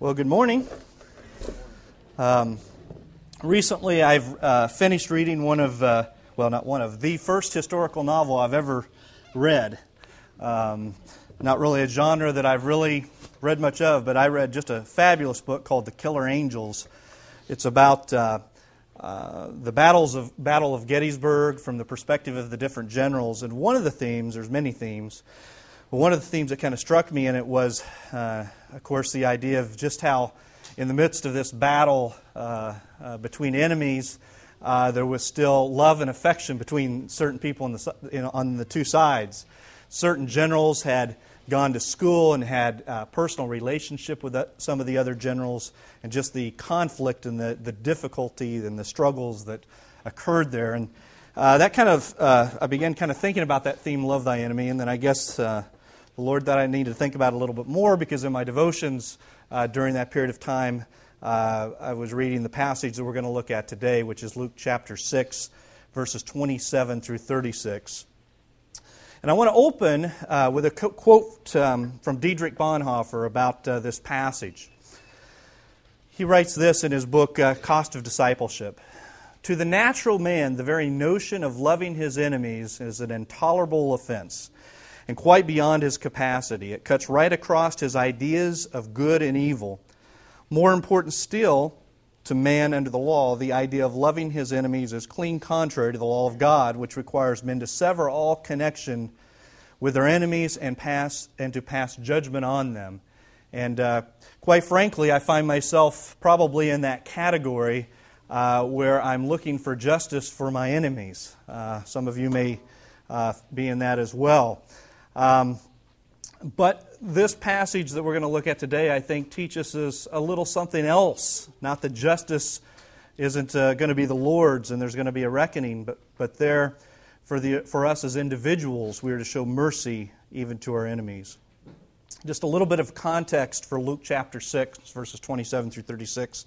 Well, good morning. Um, recently, I've uh, finished reading one of, uh, well, not one of, the first historical novel I've ever read. Um, not really a genre that I've really read much of, but I read just a fabulous book called The Killer Angels. It's about uh, uh the battles of Battle of Gettysburg from the perspective of the different generals, and one of the themes, there's many themes, but one of the themes that kind of struck me in it was, uh, of course, the idea of just how, in the midst of this battle uh, uh, between enemies, uh, there was still love and affection between certain people on the, in, on the two sides. Certain generals had gone to school and had a personal relationship with some of the other generals, and just the conflict and the, the difficulty and the struggles that occurred there. And uh, that kind of, uh, I began kind of thinking about that theme, love thy enemy, and then I guess uh, the Lord that I need to think about a little bit more because in my devotions uh, during that period of time, uh, I was reading the passage that we're going to look at today, which is Luke chapter 6, verses 27 through 36. And I want to open uh, with a quote um, from Dietrich Bonhoeffer about uh, this passage. He writes this in his book, uh, Cost of Discipleship. To the natural man, the very notion of loving his enemies is an intolerable offense and quite beyond his capacity. It cuts right across his ideas of good and evil. More important still, to man under the law, the idea of loving his enemies is clean contrary to the law of God, which requires men to sever all connection with their enemies and pass and to pass judgment on them. And uh, quite frankly, I find myself probably in that category uh, where I'm looking for justice for my enemies. Uh, some of you may uh, be in that as well. Um, but this passage that we're going to look at today, I think, teaches us a little something else. Not that justice isn't uh, going to be the Lord's and there's going to be a reckoning, but, but there, for, the, for us as individuals, we are to show mercy even to our enemies. Just a little bit of context for Luke chapter 6, verses 27 through 36.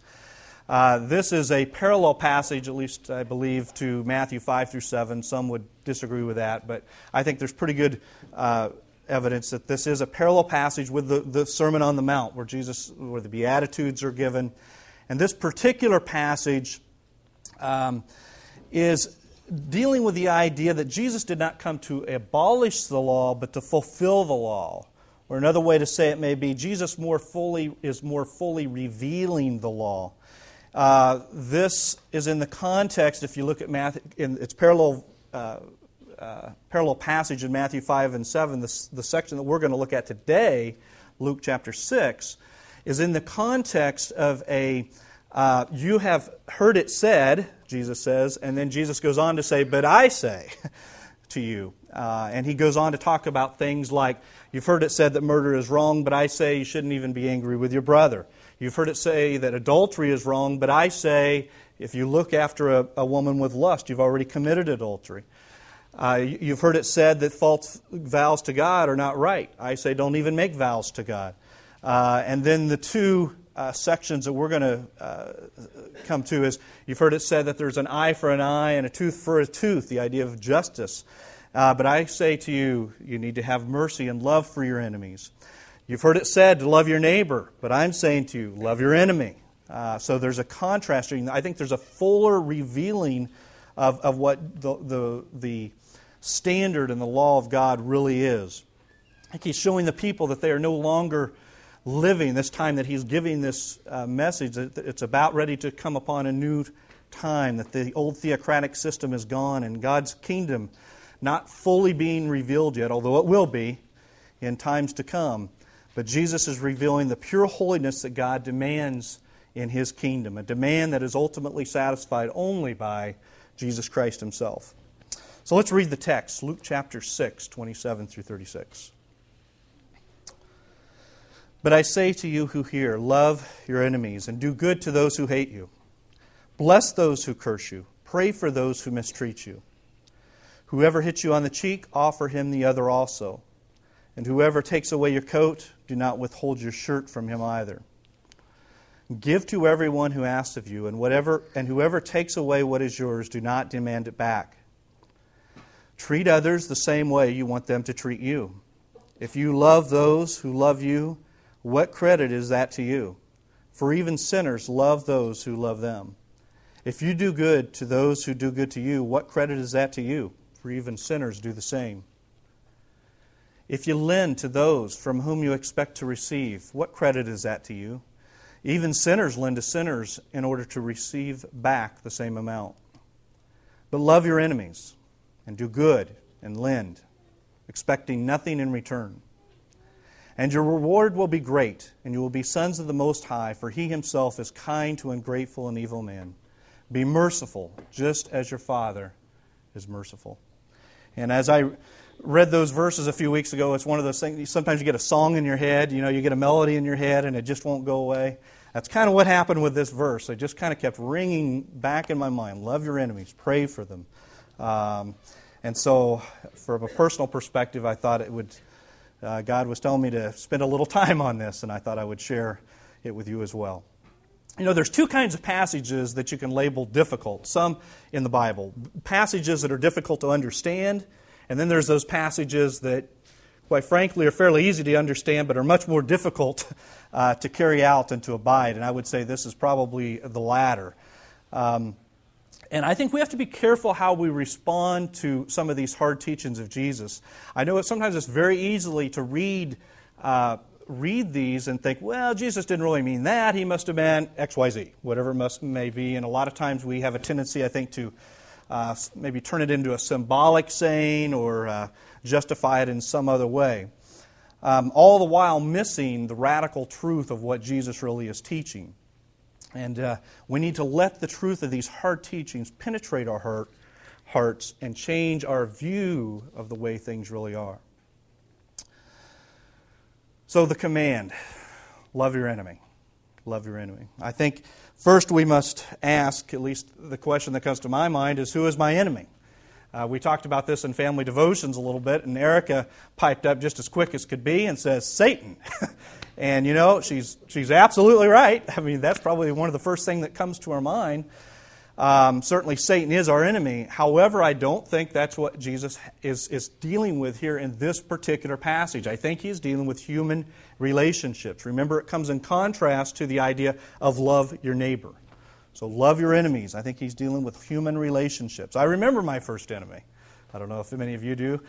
Uh, this is a parallel passage, at least I believe, to Matthew 5 through 7. Some would disagree with that, but I think there's pretty good uh, evidence that this is a parallel passage with the, the Sermon on the Mount, where Jesus, where the Beatitudes are given. And this particular passage um, is dealing with the idea that Jesus did not come to abolish the law, but to fulfill the law. Or another way to say it may be, Jesus more fully is more fully revealing the law. Uh, this is in the context, if you look at Matthew, in its parallel, uh, uh, parallel passage in Matthew 5 and 7, the, the section that we're going to look at today, Luke chapter 6, is in the context of a uh, you have heard it said, Jesus says, and then Jesus goes on to say, But I say to you. Uh, and he goes on to talk about things like, You've heard it said that murder is wrong, but I say you shouldn't even be angry with your brother. You've heard it say that adultery is wrong, but I say if you look after a, a woman with lust, you've already committed adultery. Uh, you've heard it said that false vows to God are not right. I say don't even make vows to God. Uh, and then the two uh, sections that we're going to uh, come to is you've heard it said that there's an eye for an eye and a tooth for a tooth, the idea of justice. Uh, but I say to you, you need to have mercy and love for your enemies. You've heard it said to love your neighbor, but I'm saying to you, love your enemy. Uh, so there's a contrast. I think there's a fuller revealing of, of what the, the, the standard and the law of God really is. I think he's showing the people that they are no longer living this time that he's giving this uh, message, that it's about ready to come upon a new time, that the old theocratic system is gone and God's kingdom not fully being revealed yet, although it will be in times to come. But Jesus is revealing the pure holiness that God demands in his kingdom, a demand that is ultimately satisfied only by Jesus Christ himself. So let's read the text Luke chapter 6, 27 through 36. But I say to you who hear, love your enemies and do good to those who hate you. Bless those who curse you. Pray for those who mistreat you. Whoever hits you on the cheek, offer him the other also. And whoever takes away your coat, do not withhold your shirt from him either. Give to everyone who asks of you, and whatever and whoever takes away what is yours, do not demand it back. Treat others the same way you want them to treat you. If you love those who love you, what credit is that to you? For even sinners love those who love them. If you do good to those who do good to you, what credit is that to you? For even sinners do the same. If you lend to those from whom you expect to receive, what credit is that to you? Even sinners lend to sinners in order to receive back the same amount. But love your enemies and do good and lend, expecting nothing in return. And your reward will be great, and you will be sons of the Most High, for he himself is kind to ungrateful and evil men. Be merciful, just as your Father is merciful. And as I read those verses a few weeks ago, it's one of those things, sometimes you get a song in your head, you know, you get a melody in your head, and it just won't go away. That's kind of what happened with this verse. It just kind of kept ringing back in my mind. Love your enemies, pray for them. Um, and so, from a personal perspective, I thought it would uh, God was telling me to spend a little time on this, and I thought I would share it with you as well. You know, there's two kinds of passages that you can label difficult. Some in the Bible, passages that are difficult to understand, and then there's those passages that, quite frankly, are fairly easy to understand, but are much more difficult uh, to carry out and to abide. And I would say this is probably the latter. Um, and I think we have to be careful how we respond to some of these hard teachings of Jesus. I know sometimes it's very easily to read, uh, read these and think, well, Jesus didn't really mean that. He must have meant X, Y, Z, whatever it must, may be. And a lot of times we have a tendency, I think, to uh, maybe turn it into a symbolic saying or uh, justify it in some other way. Um, all the while missing the radical truth of what Jesus really is teaching. And uh, we need to let the truth of these hard teachings penetrate our heart, hearts and change our view of the way things really are. So, the command love your enemy. Love your enemy. I think first we must ask, at least the question that comes to my mind, is who is my enemy? Uh, we talked about this in family devotions a little bit, and Erica piped up just as quick as could be and says, Satan. and, you know, she's, she's absolutely right. I mean, that's probably one of the first things that comes to our mind. Um, certainly, Satan is our enemy. However, I don't think that's what Jesus is, is dealing with here in this particular passage. I think he's dealing with human relationships. Remember, it comes in contrast to the idea of love your neighbor. So love your enemies. I think he's dealing with human relationships. I remember my first enemy. I don't know if many of you do.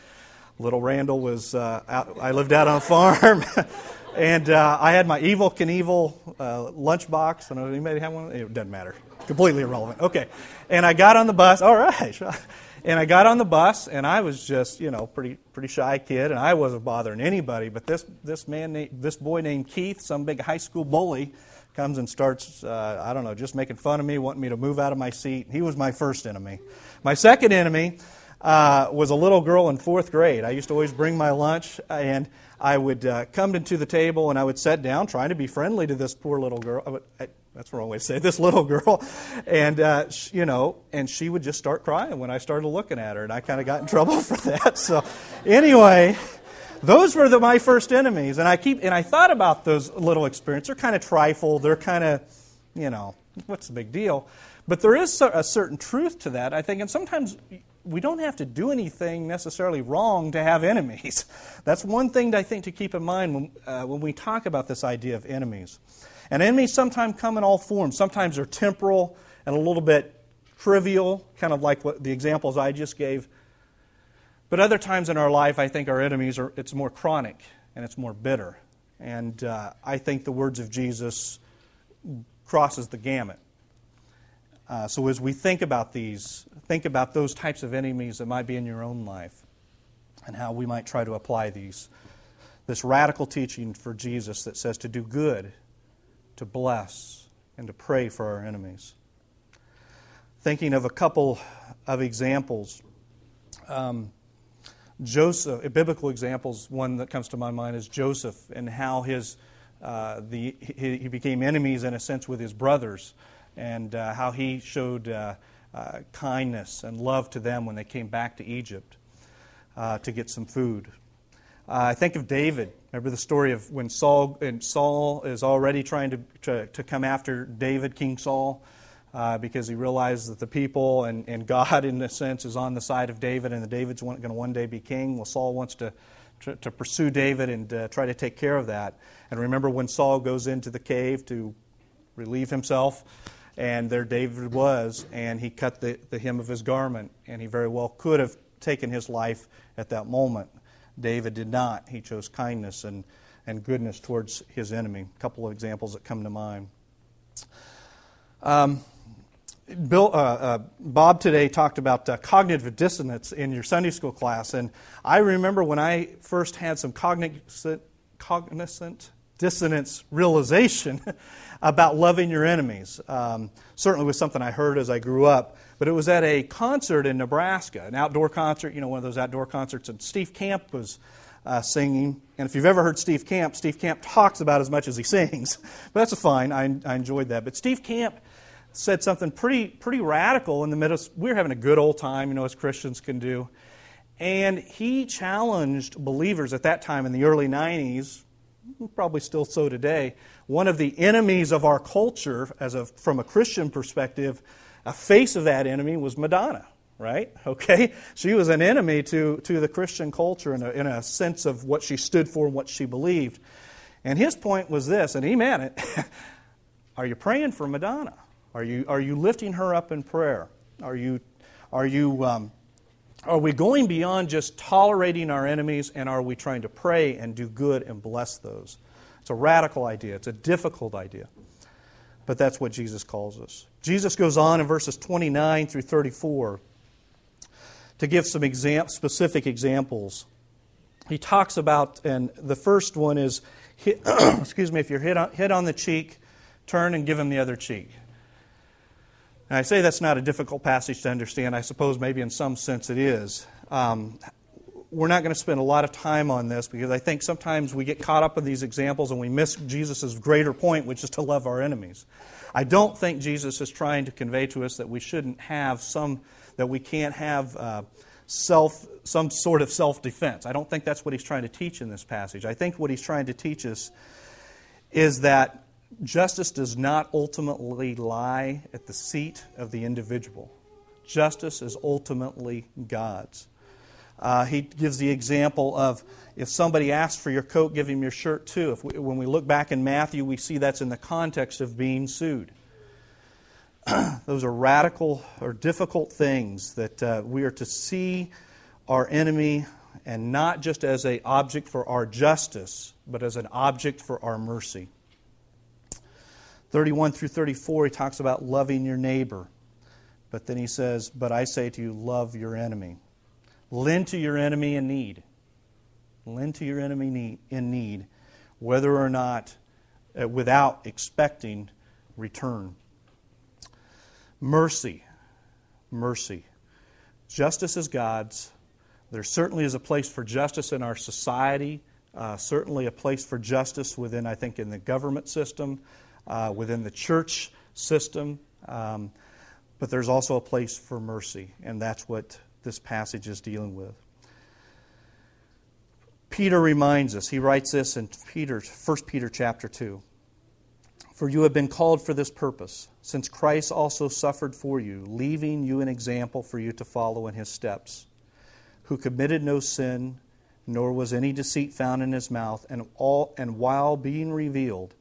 Little Randall was, uh, out, I lived out on a farm, and uh, I had my Evel Knievel uh, lunchbox. I don't know, anybody have one? It doesn't matter. Completely irrelevant. Okay. And I got on the bus. All right. And I got on the bus, and I was just, you know, pretty pretty shy kid, and I wasn't bothering anybody. But this this man, this boy named Keith, some big high school bully, comes and starts, uh, I don't know, just making fun of me, wanting me to move out of my seat. He was my first enemy. My second enemy uh, was a little girl in fourth grade. I used to always bring my lunch, and I would uh, come into the table and I would sit down, trying to be friendly to this poor little girl. I would, I, that's the wrong way to say this little girl, and uh, she, you know, and she would just start crying when I started looking at her, and I kind of got in trouble for that. So, anyway, those were the, my first enemies. And I keep and I thought about those little experiences. They're kind of trifle. They're kind of, you know, what's the big deal? But there is a certain truth to that, I think. And sometimes we don't have to do anything necessarily wrong to have enemies. That's one thing I think to keep in mind when, uh, when we talk about this idea of enemies. And enemies sometimes come in all forms. Sometimes they're temporal and a little bit trivial, kind of like what the examples I just gave. But other times in our life, I think our enemies are, it's more chronic and it's more bitter. And uh, I think the words of Jesus crosses the gamut. Uh, so as we think about these, think about those types of enemies that might be in your own life and how we might try to apply these. This radical teaching for Jesus that says to do good, to bless, and to pray for our enemies. Thinking of a couple of examples. Um, Joseph, biblical examples, one that comes to my mind is Joseph and how his, uh, the, he, he, became enemies in a sense with his brothers and uh, how he showed uh, uh kindness and love to them when they came back to Egypt uh, to get some food. I think of David. Remember the story of when Saul, and Saul is already trying to, to, to come after David, King Saul uh, because he realizes that the people and, and God, in a sense, is on the side of David, and that David's going to one day be king. Well, Saul wants to, to, to pursue David and uh, try to take care of that. And remember when Saul goes into the cave to relieve himself. And there David was, and he cut the, the hem of his garment, and he very well could have taken his life at that moment. David did not. He chose kindness and, and goodness towards his enemy. A couple of examples that come to mind. Um, Bill, uh, uh, Bob today talked about uh, cognitive dissonance in your Sunday school class, and I remember when I first had some cognizant, cognizant dissonance realization about loving your enemies. Um, certainly was something I heard as I grew up, but it was at a concert in Nebraska, an outdoor concert, you know, one of those outdoor concerts, and Steve Camp was uh, singing. And if you've ever heard Steve Camp, Steve Camp talks about as much as he sings, but that's fine. I, I enjoyed that. But Steve Camp said something pretty, pretty radical in the middle. We were having a good old time, you know, as Christians can do. And he challenged believers at that time in the early 90s, probably still so today. One of the enemies of our culture, as a, from a Christian perspective, a face of that enemy was Madonna, right? Okay? She was an enemy to, to the Christian culture in a, in a sense of what she stood for and what she believed. And his point was this, and he meant it Are you praying for Madonna? Are you, are you lifting her up in prayer? Are you, are you, um, are we going beyond just tolerating our enemies and are we trying to pray and do good and bless those? It's a radical idea. It's a difficult idea. But that's what Jesus calls us. Jesus goes on in verses 29 through 34 to give some exam- specific examples. He talks about, and the first one is, hit, excuse me, if you're hit on, hit on the cheek, turn and give him the other cheek. And I say that's not a difficult passage to understand. I suppose maybe in some sense it is. Um, we're not going to spend a lot of time on this because I think sometimes we get caught up in these examples and we miss Jesus' greater point, which is to love our enemies. I don't think Jesus is trying to convey to us that we shouldn't have some, that we can't have uh, self, some sort of self defense. I don't think that's what he's trying to teach in this passage. I think what he's trying to teach us is that justice does not ultimately lie at the seat of the individual. Justice is ultimately God's. Uh, he gives the example of if somebody asks for your coat, give him your shirt too. If we, when we look back in Matthew, we see that's in the context of being sued. Those are radical or difficult things that uh, we are to see our enemy and not just as an object for our justice, but as an object for our mercy. 31 through 34, he talks about loving your neighbor. But then he says, But I say to you, love your enemy. Lend to your enemy in need. Lend to your enemy in need, whether or not, uh, without expecting return. Mercy. Mercy. Justice is God's. There certainly is a place for justice in our society, uh, certainly a place for justice within, I think, in the government system uh, within the church system. Um, but there's also a place for mercy, and that's what this passage is dealing with. Peter reminds us, he writes this in Peter, 1 Peter chapter 2. For you have been called for this purpose, since Christ also suffered for you, leaving you an example for you to follow in his steps, who committed no sin, nor was any deceit found in his mouth, and, all, and while being revealed,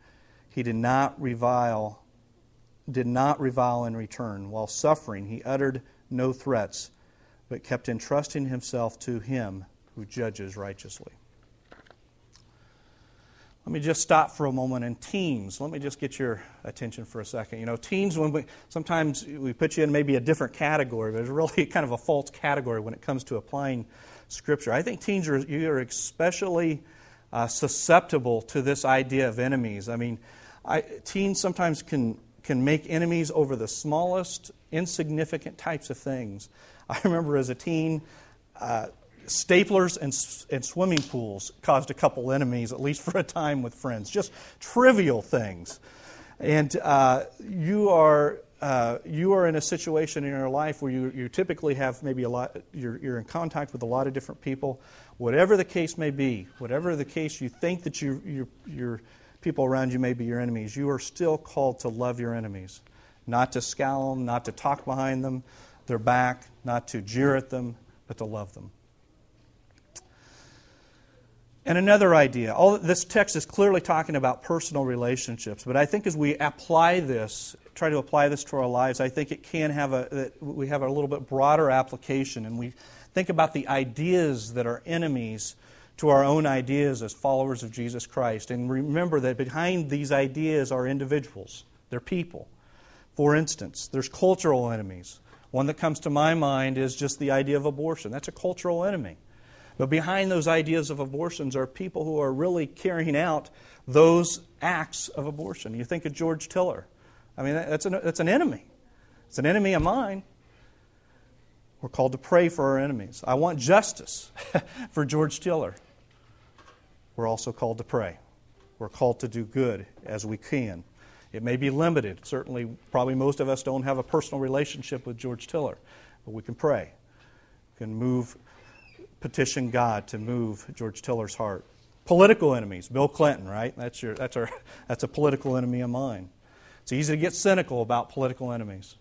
he did not revile did not revile in return. While suffering, he uttered no threats, but kept entrusting himself to him who judges righteously. Let me just stop for a moment. And teens, let me just get your attention for a second. You know, teens, when we sometimes we put you in maybe a different category, but it's really kind of a false category when it comes to applying Scripture. I think teens are you are especially uh, susceptible to this idea of enemies. I mean, I, teens sometimes can, can make enemies over the smallest, insignificant types of things. I remember as a teen, uh, staplers and, and swimming pools caused a couple enemies, at least for a time with friends. Just trivial things. And uh, you are uh, you are in a situation in your life where you, you typically have maybe a lot, you're, you're in contact with a lot of different people. Whatever the case may be, whatever the case you think that you, you, you're people around you may be your enemies, you are still called to love your enemies. Not to scowl them, not to talk behind them, their back, not to jeer at them, but to love them. And another idea. All this text is clearly talking about personal relationships, but I think as we apply this, try to apply this to our lives, I think it can have a we have a little bit broader application, and we think about the ideas that are enemies to our own ideas as followers of Jesus Christ. And remember that behind these ideas are individuals, they're people. For instance, there's cultural enemies. One that comes to my mind is just the idea of abortion. That's a cultural enemy. But behind those ideas of abortions are people who are really carrying out those acts of abortion. You think of George Tiller. I mean, that's an, that's an enemy. It's an enemy of mine. We're called to pray for our enemies. I want justice for George Tiller. We're also called to pray. We're called to do good as we can. It may be limited. Certainly, probably most of us don't have a personal relationship with George Tiller, but we can pray. We can move petition God to move George Tiller's heart. Political enemies, Bill Clinton, right? That's, your, that's, our, that's a political enemy of mine. It's easy to get cynical about political enemies.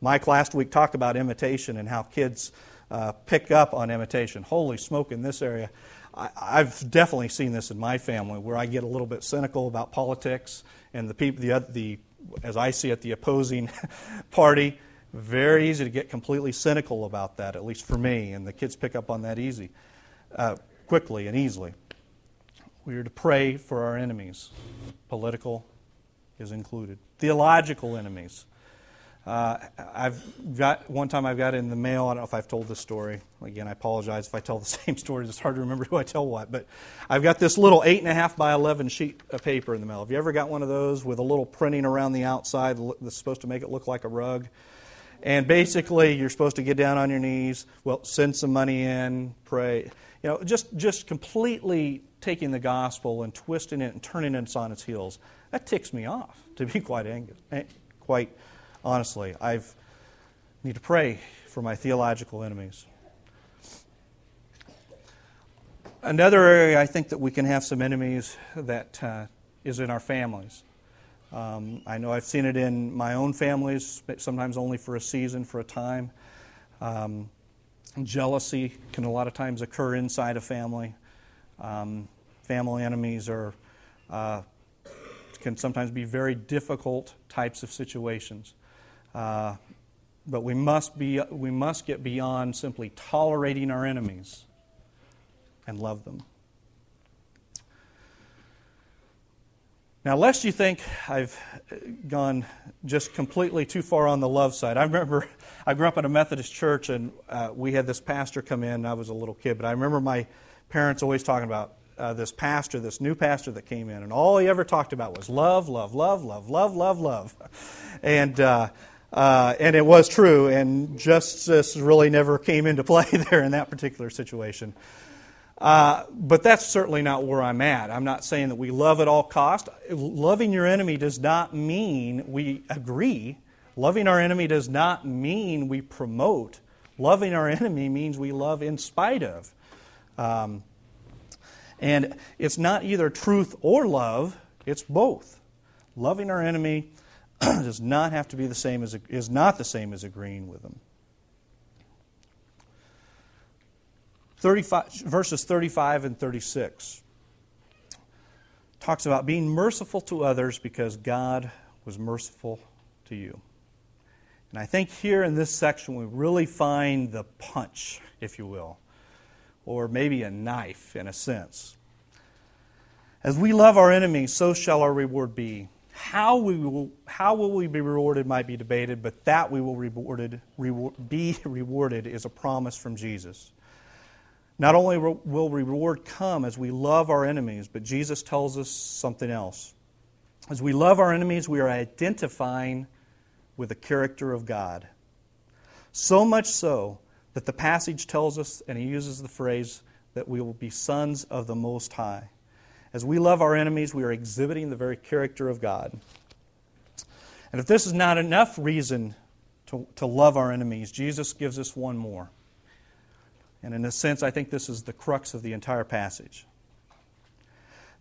Mike last week talked about imitation and how kids uh, pick up on imitation. Holy smoke, in this area. I, I've definitely seen this in my family where I get a little bit cynical about politics and the people, the, the as I see it, the opposing party very easy to get completely cynical about that, at least for me, and the kids pick up on that easy, uh, quickly and easily. We are to pray for our enemies. Political is included. Theological enemies. Uh, I've got one time I've got in the mail. I don't know if I've told this story. Again, I apologize if I tell the same story. It's hard to remember who I tell what. But I've got this little eight and a half by eleven sheet of paper in the mail. Have you ever got one of those with a little printing around the outside that's supposed to make it look like a rug? And basically, you're supposed to get down on your knees, well, send some money in, pray. You know, just, just completely taking the gospel and twisting it and turning it on its heels. That ticks me off, to be quite angry, eh, quite honestly. I need to pray for my theological enemies. Another area I think that we can have some enemies that uh, is in our families. Um, I know I've seen it in my own families, sometimes only for a season, for a time. Um, jealousy can a lot of times occur inside a family. Um, family enemies are uh, can sometimes be very difficult types of situations. Uh, but we must be we must get beyond simply tolerating our enemies and love them. Now, lest you think I've gone just completely too far on the love side, I remember I grew up in a Methodist church and uh, we had this pastor come in. I was a little kid, but I remember my parents always talking about uh, this pastor, this new pastor that came in, and all he ever talked about was love, love, love, love, love, love, love. And, uh, uh, and it was true, and justice really never came into play there in that particular situation. Uh, but that's certainly not where I'm at. I'm not saying that we love at all cost. Loving your enemy does not mean we agree. Loving our enemy does not mean we promote. Loving our enemy means we love in spite of. Um, and it's not either truth or love, it's both. Loving our enemy does not have to be the same as is not the same as agreeing with them. 35, verses 35 and 36 talks about being merciful to others because God was merciful to you. And I think here in this section we really find the punch, if you will, or maybe a knife in a sense. As we love our enemies, so shall our reward be. How, we will, how will we be rewarded might be debated, but that we will rewarded, reward, be rewarded is a promise from Jesus. Not only will reward come as we love our enemies, but Jesus tells us something else. As we love our enemies, we are identifying with the character of God. So much so that the passage tells us, and he uses the phrase, that we will be sons of the Most High. As we love our enemies, we are exhibiting the very character of God. And if this is not enough reason to, to love our enemies, Jesus gives us one more. And in a sense, I think this is the crux of the entire passage.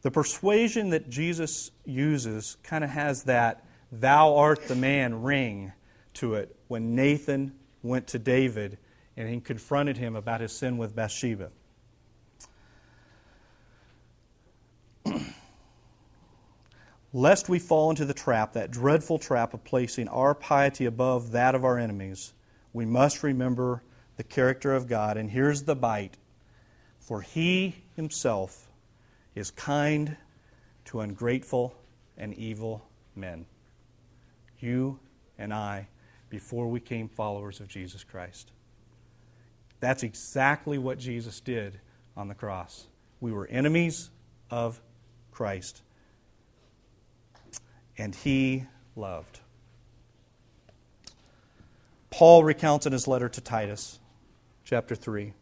The persuasion that Jesus uses kind of has that thou art the man ring to it when Nathan went to David and he confronted him about his sin with Bathsheba. lest we fall into the trap, that dreadful trap of placing our piety above that of our enemies, we must remember the character of God. And here's the bite for he himself is kind to ungrateful and evil men. You and I, before we came followers of Jesus Christ. That's exactly what Jesus did on the cross. We were enemies of Christ and he loved. Paul recounts in his letter to Titus, chapter 3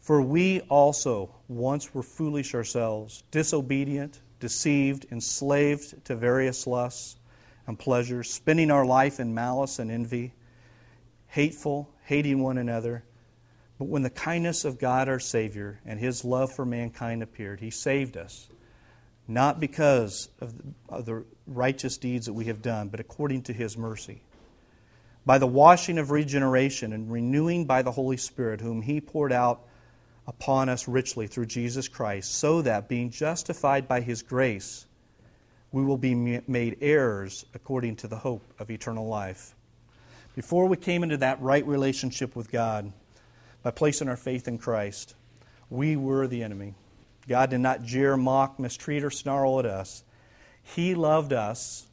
For we also once were foolish ourselves, disobedient, deceived, enslaved to various lusts and pleasures, spending our life in malice and envy, hateful, hating one another. But when the kindness of God our Savior and his love for mankind appeared, he saved us not because of the, righteous deeds that we have done, but according to his mercy. By the washing of regeneration and renewing by the Holy Spirit, whom he poured out upon us richly through Jesus Christ, so that, being justified by his grace, we will be made heirs according to the hope of eternal life. Before we came into that right relationship with God, by placing our faith in Christ, we were the enemy. God did not jeer, mock, mistreat, or snarl at us. He loved us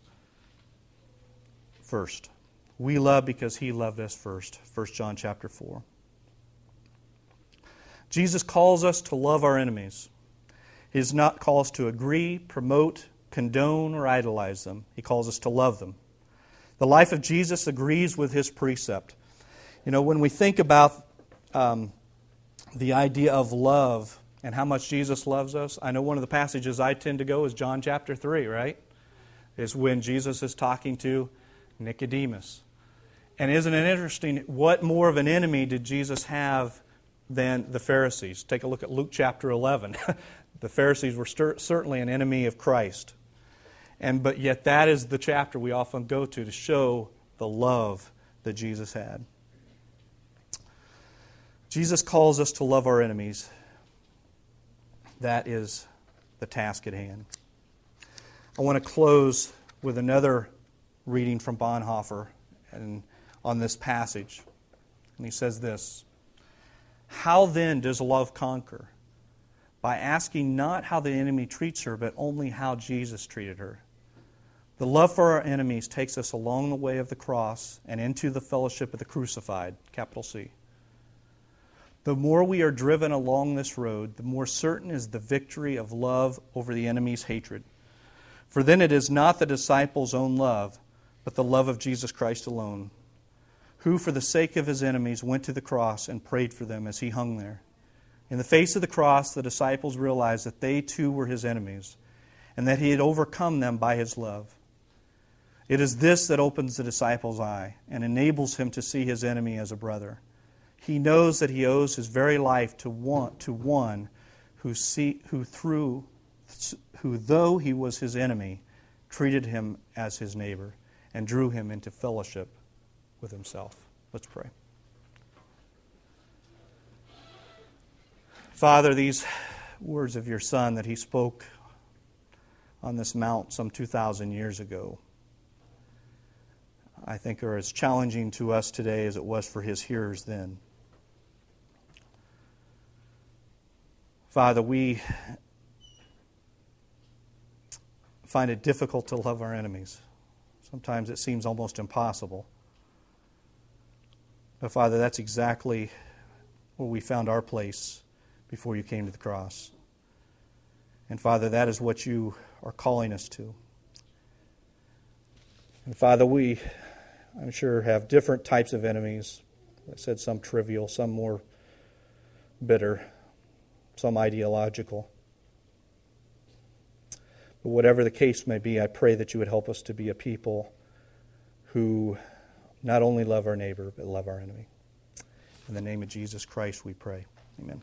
first. We love because he loved us first. 1 John chapter 4. Jesus calls us to love our enemies. He does not call us to agree, promote, condone, or idolize them. He calls us to love them. The life of Jesus agrees with his precept. You know, when we think about um, the idea of love, and how much Jesus loves us. I know one of the passages I tend to go is John chapter 3, right? Is when Jesus is talking to Nicodemus. And isn't it interesting? What more of an enemy did Jesus have than the Pharisees? Take a look at Luke chapter 11. the Pharisees were certainly an enemy of Christ. And but yet that is the chapter we often go to to show the love that Jesus had. Jesus calls us to love our enemies that is the task at hand. I want to close with another reading from Bonhoeffer and on this passage. And he says this How then does love conquer? By asking not how the enemy treats her, but only how Jesus treated her. The love for our enemies takes us along the way of the cross and into the fellowship of the crucified, capital C. The more we are driven along this road, the more certain is the victory of love over the enemy's hatred. For then it is not the disciples' own love, but the love of Jesus Christ alone, who, for the sake of his enemies, went to the cross and prayed for them as he hung there. In the face of the cross, the disciples realized that they too were his enemies, and that he had overcome them by his love. It is this that opens the disciple's eye and enables him to see his enemy as a brother. He knows that he owes his very life to one, to one who, see, who, through, who, though he was his enemy, treated him as his neighbor and drew him into fellowship with himself. Let's pray. Father, these words of your Son that he spoke on this mount some 2,000 years ago, I think are as challenging to us today as it was for his hearers then. Father, we find it difficult to love our enemies. Sometimes it seems almost impossible. But Father, that's exactly where we found our place before you came to the cross. And Father, that is what you are calling us to. And Father, we, I'm sure, have different types of enemies. I said some trivial, some more bitter some ideological. But whatever the case may be, I pray that you would help us to be a people who not only love our neighbor, but love our enemy. In the name of Jesus Christ, we pray. Amen.